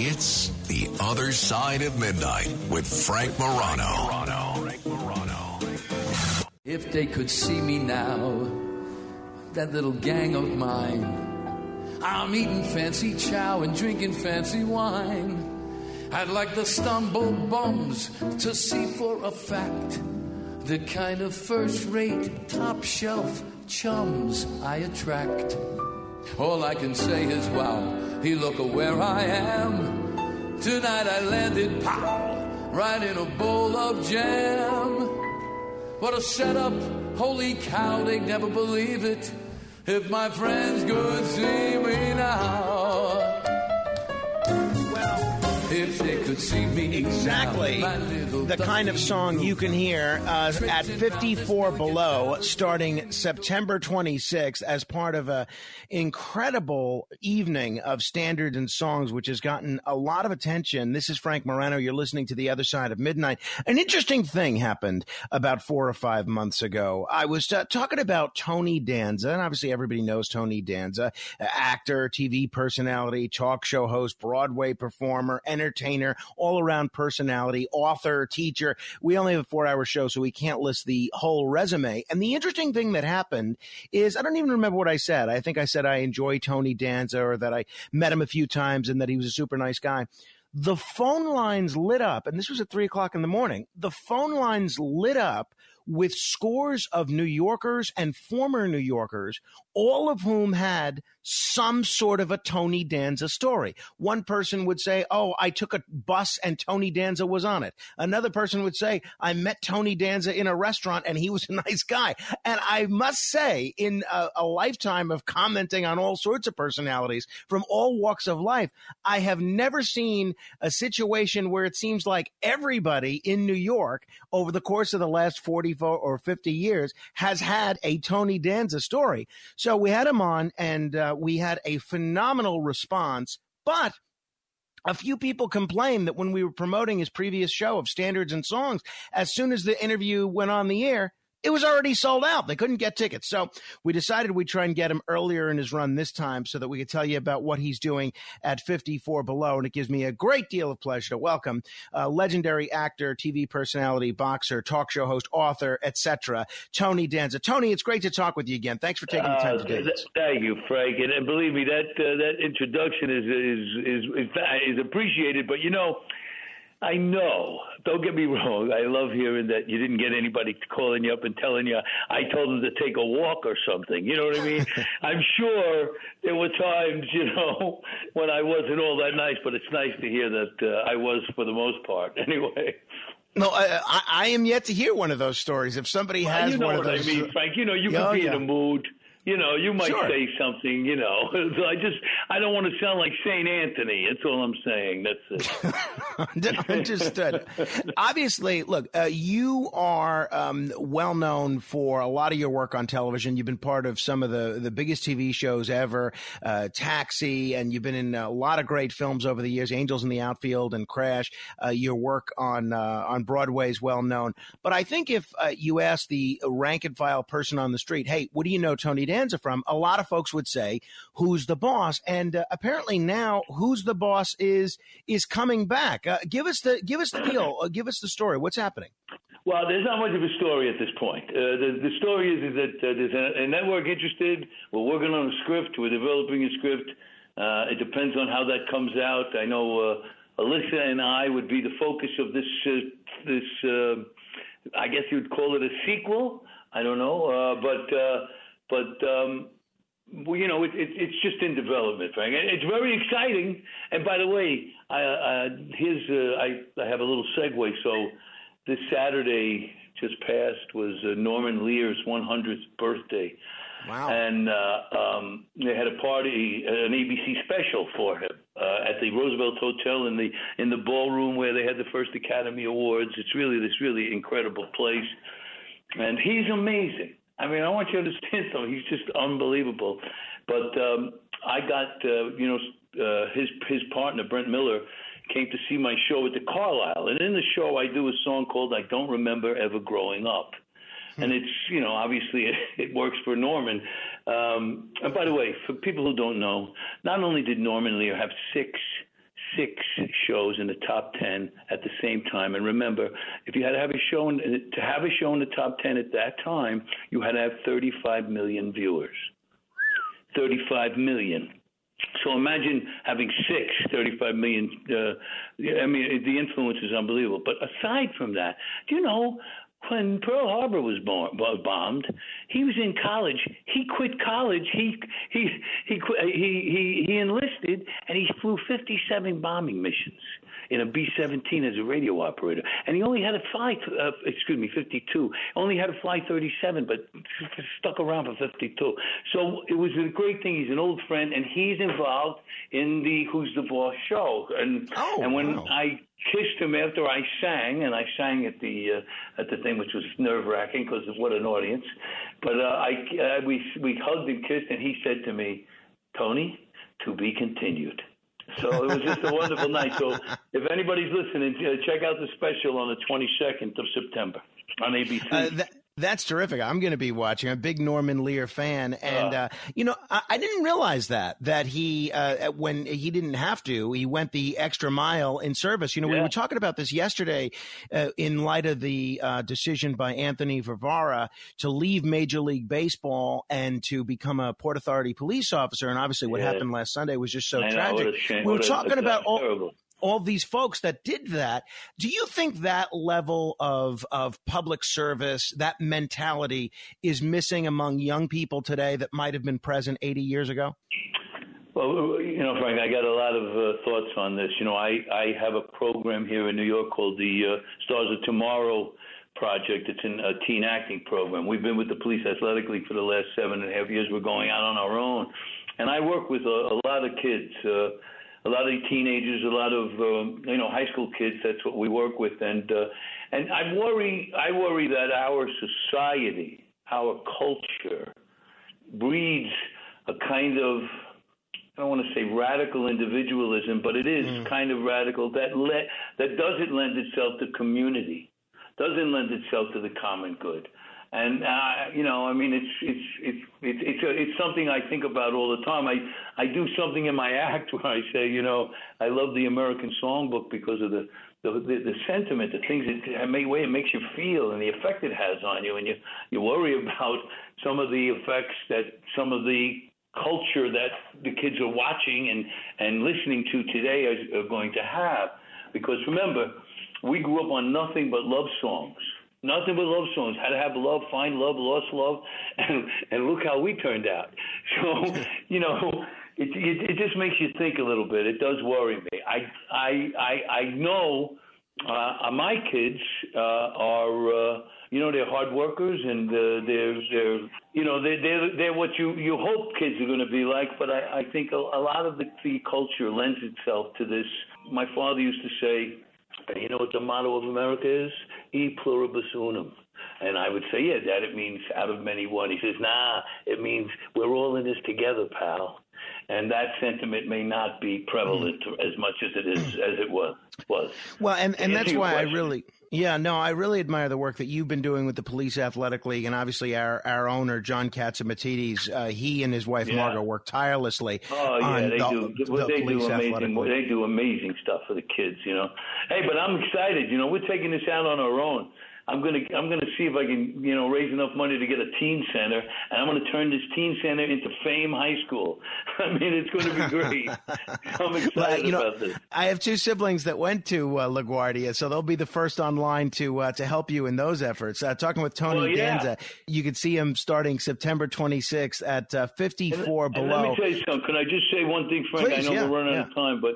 It's The Other Side of Midnight with Frank Morano. If they could see me now, that little gang of mine, I'm eating fancy chow and drinking fancy wine. I'd like the stumble bums to see for a fact the kind of first rate, top shelf chums I attract. All I can say is, wow, he look at where I am. Tonight I landed, pow, right in a bowl of jam. What a setup, holy cow, they'd never believe it if my friends could see me now. If they could see me Exactly now, my little the kind of song you can hear uh, at 54 below starting September 26th as part of a incredible evening of standards and songs which has gotten a lot of attention. This is Frank Morano. You're listening to The Other Side of Midnight. An interesting thing happened about four or five months ago. I was uh, talking about Tony Danza, and obviously everybody knows Tony Danza, actor, TV personality, talk show host, Broadway performer, entertainer, all around personality, author, teacher. We only have a four hour show, so we can't list the whole resume. And the interesting thing that happened is I don't even remember what I said. I think I said I enjoy Tony Danza or that I met him a few times and that he was a super nice guy. The phone lines lit up, and this was at three o'clock in the morning. The phone lines lit up with scores of New Yorkers and former New Yorkers, all of whom had some sort of a Tony Danza story. One person would say, Oh, I took a bus and Tony Danza was on it. Another person would say, I met Tony Danza in a restaurant and he was a nice guy. And I must say, in a, a lifetime of commenting on all sorts of personalities from all walks of life, I have never seen a situation where it seems like everybody in New York over the course of the last 44 or 50 years has had a Tony Danza story. So we had him on and uh, we had a phenomenal response, but a few people complained that when we were promoting his previous show of standards and songs, as soon as the interview went on the air, it was already sold out. They couldn't get tickets. So we decided we'd try and get him earlier in his run this time so that we could tell you about what he's doing at 54 below. And it gives me a great deal of pleasure to welcome uh, legendary actor, TV personality, boxer, talk show host, author, etc., Tony Danza. Tony, it's great to talk with you again. Thanks for taking the time to do Uh, this. Thank you, Frank. And, and believe me, that uh, that introduction is is, is is is appreciated. But you know, I know. Don't get me wrong. I love hearing that you didn't get anybody calling you up and telling you I told them to take a walk or something. You know what I mean? I'm sure there were times, you know, when I wasn't all that nice. But it's nice to hear that uh, I was for the most part. Anyway. No, I, I, I am yet to hear one of those stories. If somebody Well, has you know one of what those, I mean, Frank. You know, you Oh, could be yeah. in a mood. You know, you might Sure. say something. You know, so I just I don't want to sound like Saint Anthony. That's all I'm saying. That's it. Understood. Obviously, look, uh, you are um, well known for a lot of your work on television. You've been part of some of the, the biggest TV shows ever, uh, Taxi, and you've been in a lot of great films over the years, Angels in the Outfield and Crash. Uh, your work on uh, on Broadway is well known. But I think if uh, you ask the rank and file person on the street, hey, what do you know Tony Danza from? A lot of folks would say, who's the boss? And uh, apparently now, who's the boss is is coming back. Uh, give us the give us the deal. Uh, give us the story. What's happening? Well, there's not much of a story at this point. Uh, the, the story is, is that uh, there's a, a network interested. We're working on a script. We're developing a script. Uh, it depends on how that comes out. I know Alyssa and I would be the focus of this. This, I guess you would call it a sequel. I don't know, uh, but uh, but um, well, you know, it, it, it's just in development, Frank. And It's very exciting. And by the way, I, uh, here's uh, I, I have a little segue. So this Saturday just passed was uh, Norman Lear's 100th birthday. Wow. And uh, um, they had a party, an ABC special for him uh, at the Roosevelt Hotel in the in the ballroom where they had the first Academy Awards. It's really this really incredible place, and he's amazing. I mean, I want you to understand something. He's just unbelievable. But um, I got, uh, you know, uh, his his partner Brent Miller came to see my show at the Carlyle, and in the show I do a song called "I Don't Remember Ever Growing Up." And it's, you know, obviously it, it works for Norman. Um, and by the way, for people who don't know, not only did Norman Lear have six, six shows in the top 10 at the same time. And remember, if you had to have a show in, to have a show in the top 10 at that time, you had to have 35 million viewers. 35 million. So imagine having six, 35 million. Uh, I mean, the influence is unbelievable. But aside from that, do you know when Pearl Harbor was bombed, he was in college. He quit college. He he he he he, enlisted, and he flew 57 bombing missions in a B-17 as a radio operator, and he only had to fly. Uh, excuse me, 52. Only had to fly 37, but stuck around for 52. So it was a great thing. He's an old friend, and he's involved in the Who's the Boss show. And oh, and when wow. I kissed him after I sang, and I sang at the uh, at the thing, which was nerve wracking because of what an audience. But uh, I uh, we we hugged and kissed, and he said to me, "Tony, to be continued." So it was just a wonderful night. So if anybody's listening, uh, check out the special on the 22nd of September on ABC. Uh, that- that's terrific. I'm going to be watching. I'm a big Norman Lear fan, and uh, you know, I, I, didn't realize that that he uh, when he didn't have to, he went the extra mile in service. You know, yeah. we were talking about this yesterday uh, in light of the uh, decision by Anthony Varvaro to leave Major League Baseball and to become a Port Authority police officer. And obviously, what yeah. happened last Sunday was just so I tragic. Know, we were talking about all. Terrible all these folks that did that. Do you think that level of of public service, that mentality, is missing among young people today that might have been present 80 years ago? Well, you know, Frank, I got a lot of uh, thoughts on this. You know, I I have a program here in New York called the uh, Stars of Tomorrow project. It's a teen acting program. We've been with the Police Athletic League for the last seven and a half years. We're going out on our own, and I work with a, a lot of kids. Uh, a lot of teenagers, a lot of um, you know high school kids. That's what we work with, and uh, and I worry I worry that our society, our culture, breeds a kind of I don't want to say radical individualism, but it is mm. kind of radical that let that doesn't lend itself to community, doesn't lend itself to the common good. And uh, you know, I mean, it's it's it's it's it's, a, it's something I think about all the time. I I do something in my act where I say, you know, I love the American Songbook because of the the, the, the sentiment, the things it may way it makes you feel, and the effect it has on you, and you you worry about some of the effects that some of the culture that the kids are watching and and listening to today are, are going to have, because remember, we grew up on nothing but love songs Nothing but love songs. How to have love, find love, lost love, and and look how we turned out. So you know, it, it it just makes you think a little bit. It does worry me. I I I I know uh, my kids uh, are. Uh, you know they're hard workers and uh, they're they're you know they're they're, they're what you you hope kids are going to be like but I, I think a, a lot of the, the culture lends itself to this my father used to say you know what the motto of America is? E pluribus unum. And I would say, yeah, that it means out of many one. He says, nah, it means we're all in this together, pal. And that sentiment may not be prevalent mm. as much as it is as it was. was. Well, and, and that's why question, I really yeah, no, I really admire the work that you've been doing with the Police Athletic League, and obviously our, our owner John Catsimatidis. Uh, he and his wife yeah. Margo work tirelessly. Oh yeah, they the, do. The, they do amazing. They do amazing stuff for the kids. You know. Hey, but I'm excited. You know, we're taking this out on our own. I'm gonna I'm gonna see if I can you know raise enough money to get a teen center, and I'm gonna turn this teen center into Fame High School. I mean, it's going to be great. I'm excited well, you know, about this. I have two siblings that went to uh, LaGuardia, so they'll be the first online to uh, to help you in those efforts. Uh, talking with Tony well, yeah. Danza, you can see him starting September 26th at uh, 54 and, below. And let me tell you something. Can I just say one thing, Frank? Please, I know yeah, we're running yeah. out of time, but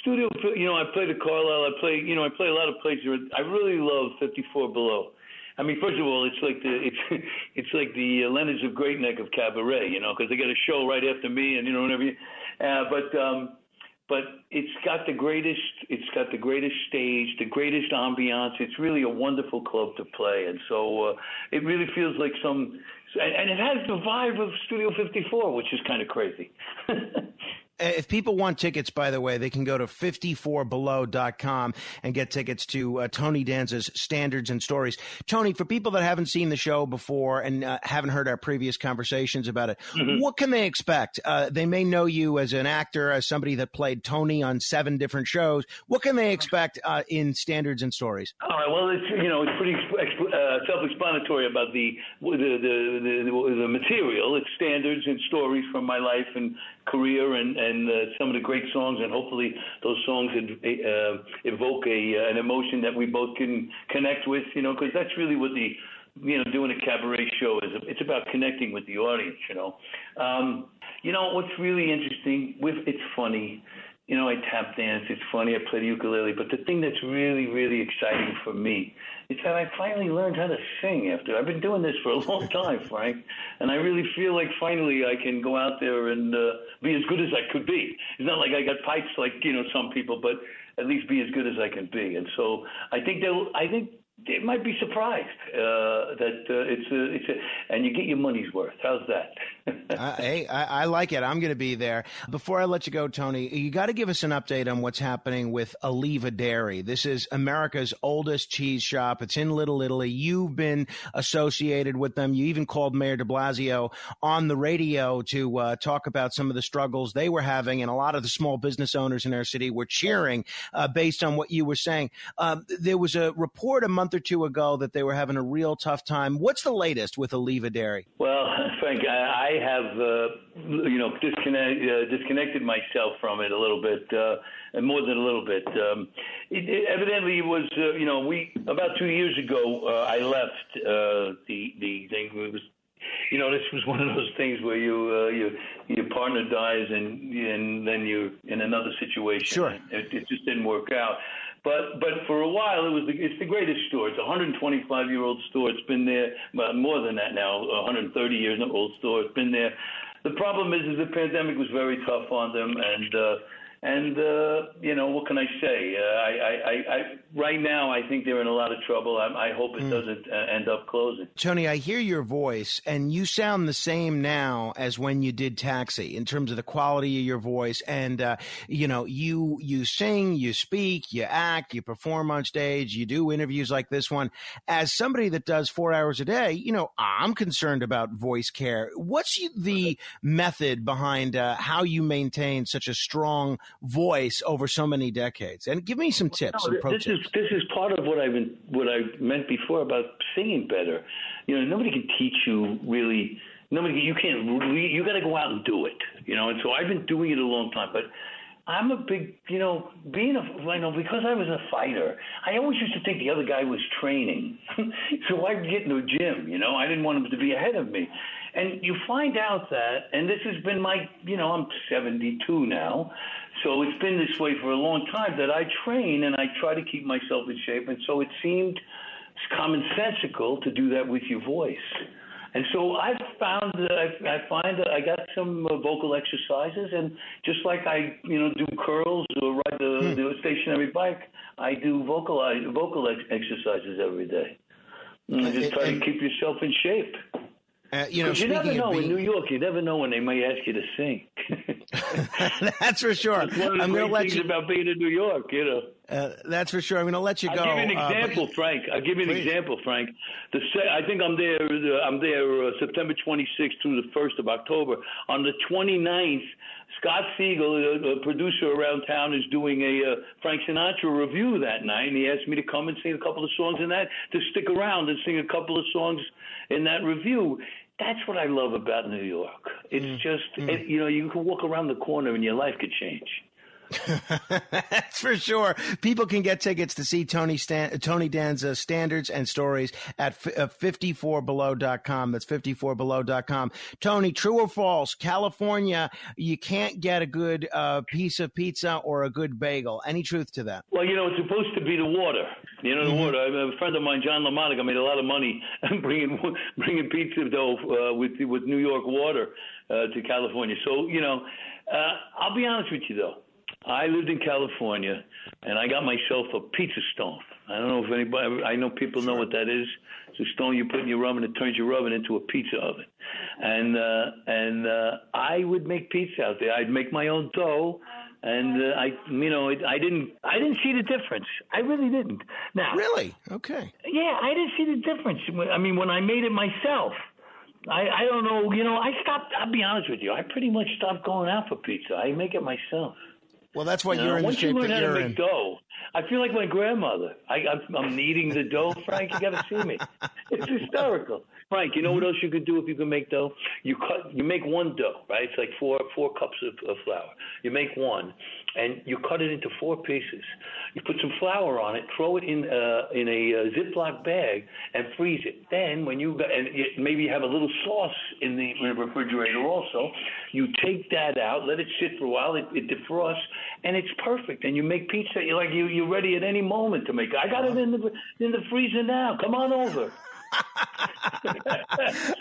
studio, you know, I play the Carlyle. I play, you know, I play a lot of places. I really love 54 below. I mean, first of all, it's like the it's it's like the uh, Leonards of Great Neck of cabaret, you know, because they got a show right after me, and you know whatever. You, uh, but um, but it's got the greatest it's got the greatest stage, the greatest ambiance. It's really a wonderful club to play, and so uh, it really feels like some. And, and it has the vibe of Studio 54, which is kind of crazy. If people want tickets, by the way, they can go to 54below.com and get tickets to uh, Tony Danza's Standards and Stories. Tony, for people that haven't seen the show before and uh, haven't heard our previous conversations about it, mm-hmm. what can they expect? Uh, they may know you as an actor, as somebody that played Tony on seven different shows. What can they expect uh, in Standards and Stories? All right. Well, it's you know it's pretty uh, self-explanatory about the the, the the, the material. It's standards and stories from my life and career and and uh, some of the great songs, and hopefully those songs uh, evoke a uh, an emotion that we both can connect with. You know, because that's really what the you know doing a cabaret show is. It's about connecting with the audience. You know, um, you know what's really interesting. With it's funny. You know, I tap dance. It's funny. I play the ukulele. But the thing that's really, really exciting for me is that I finally learned how to sing after I've been doing this for a long time, Frank, and I really feel like finally I can go out there and uh, be as good as I could be. It's not like I got pipes like you know some people, but at least be as good as I can be. And so I think they'll. I think they might be surprised uh, that uh, it's a, it's a, and you get your money's worth. How's that? Hey, I, I, like it. I'm going to be there. Before I let you go, Tony, you got to give us an update on what's happening with Alleva Dairy. This is America's oldest cheese shop. It's in Little Italy. You've been associated with them. You even called Mayor De Blasio on the radio to uh, talk about some of the struggles they were having, and a lot of the small business owners in our city were cheering uh, based on what you were saying. Um, there was a report a month month or two ago that they were having a real tough time. What's the latest with Alleva Dairy? Well, Frank, I have uh, you know disconnect, uh, disconnected myself from it a little bit, uh, and more than a little bit. Um, it, it evidently, it was uh, you know we about two years ago uh, I left uh, the the thing. It was you know, this was one of those things where you, uh, you your partner dies and and then you're in another situation. Sure, it, it just didn't work out. But but for a while it was the, it's the greatest store. It's a 125 year old store. It's been there more than that now. 130 years old store. It's been there. The problem is, is the pandemic was very tough on them, and uh, and uh, you know what can I say? Uh, I, I, I, right now I think they're in a lot of trouble. I, I hope it mm. doesn't uh, end up closing. Tony, I hear your voice, and you sound the same now as when you did Taxi in terms of the quality of your voice. And uh, you know, you you sing, you speak, you act, you perform on stage, you do interviews like this one. As somebody that does four hours a day, you know, I'm concerned about voice care. What's the method behind uh, how you maintain such a strong voice over so many decades. And give me some tips. No, this tips. is this is part of what I've been what I meant before about singing better. You know, nobody can teach you really. Nobody, you can't. You got to go out and do it. You know, and so I've been doing it a long time, but. I'm a big, you know, being a, you know, because I was a fighter, I always used to think the other guy was training. so I'd get in the gym, you know, I didn't want him to be ahead of me. And you find out that, and this has been my, you know, I'm 72 now. So it's been this way for a long time that I train and I try to keep myself in shape. And so it seemed commonsensical to do that with your voice. And so I've found that I, I find that I got some uh, vocal exercises, and just like I, you know, do curls or ride the, hmm. the stationary bike, I do vocal vocal ex- exercises every day. And I just try and, to keep yourself in shape. Uh, you know, you never know being... in New York. You never know when they may ask you to sing. that's for sure. That's one of the I'm great things you... about being in New York. You know. Uh, that's for sure. I'm going to let you go. I'll give you an example, uh, but... Frank. I'll give you an Please. example, Frank. The I think I'm there. Uh, I'm there uh, September 26th through the 1st of October. On the 29th, Scott Siegel, a, a producer around town, is doing a uh, Frank Sinatra revue that night, and he asked me to come and sing a couple of songs in that. To stick around and sing a couple of songs in that revue that's what I love about New York. It's mm. just, mm. It, you know, you can walk around the corner and your life could change. That's for sure. People can get tickets to see Tony Stan- Tony Danza standards and stories at f- uh, 54below.com. That's 54below.com. Tony, true or false? California, you can't get a good uh, piece of pizza or a good bagel. Any truth to that? Well, you know, it's supposed to be the water. You know, the mm-hmm. water. A friend of mine, John LaMonica, made a lot of money bringing bringing pizza dough uh, with with New York water uh, to California. So, you know, uh, I'll be honest with you though. I lived in California, and I got myself a pizza stone. I don't know if anybody. I know people know what that is. It's a stone you put in your oven. It turns your oven into a pizza oven. and uh, and uh, I would make pizza out there. I'd make my own dough, and uh, I, you know, I didn't, I didn't see the difference. I really didn't. Now, really, okay, yeah, I didn't see the difference. I mean, when I made it myself. I, I don't know, you know, I stopped. I'll be honest with you. I pretty much stopped going out for pizza. I make it myself. Well, that's why you are in the shape you that you're in. Dough, I feel like my grandmother. I, I'm, I'm kneading the dough, Frank. You got to see me. It's hysterical. Frank, you know what else you could do if you can make dough? You cut, you make one dough, right? It's like four four cups of, of flour. You make one, and you cut it into four pieces. You put some flour on it, throw it in uh, in a uh, Ziploc bag, and freeze it. Then, when you got, and maybe you have a little sauce in the refrigerator also, you take that out, let it sit for a while, it, it defrosts, and it's perfect. And you make pizza. You're like you you're ready at any moment to make. I got it in the in the freezer now. Come on over.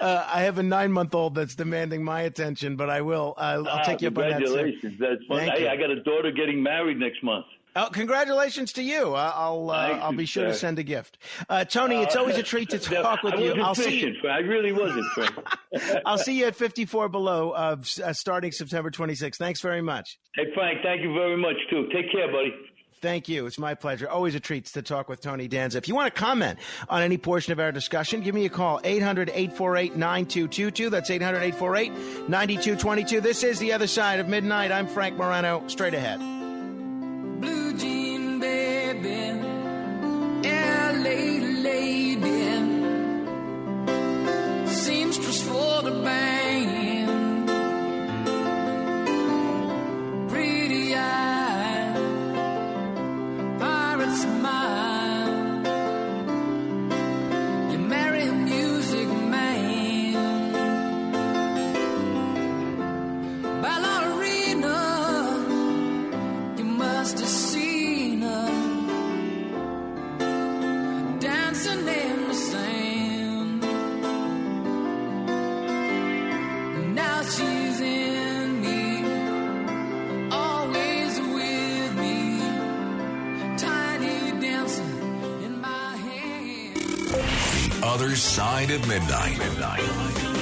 Uh, I have a nine month old that's demanding my attention, but I will. Uh, I'll take you up on that. Congratulations. That's fun. Hey, I got a daughter getting married next month. Oh, congratulations to you! Uh, I'll uh, I'll be sure sir. to send a gift. Uh, Tony, it's always a treat to talk with you. I'll see you. I really wasn't. I'll see you at 54 below, uh, starting September 26th. Thanks very much. Hey Frank, thank you very much too. Take care, buddy. Thank you. It's my pleasure. Always a treat to talk with Tony Danza. If you want to comment on any portion of our discussion, give me a call, 800 848 9222. That's 800 848 9222. This is The Other Side of Midnight. I'm Frank Morano. Straight ahead. Side of Midnight. Midnight.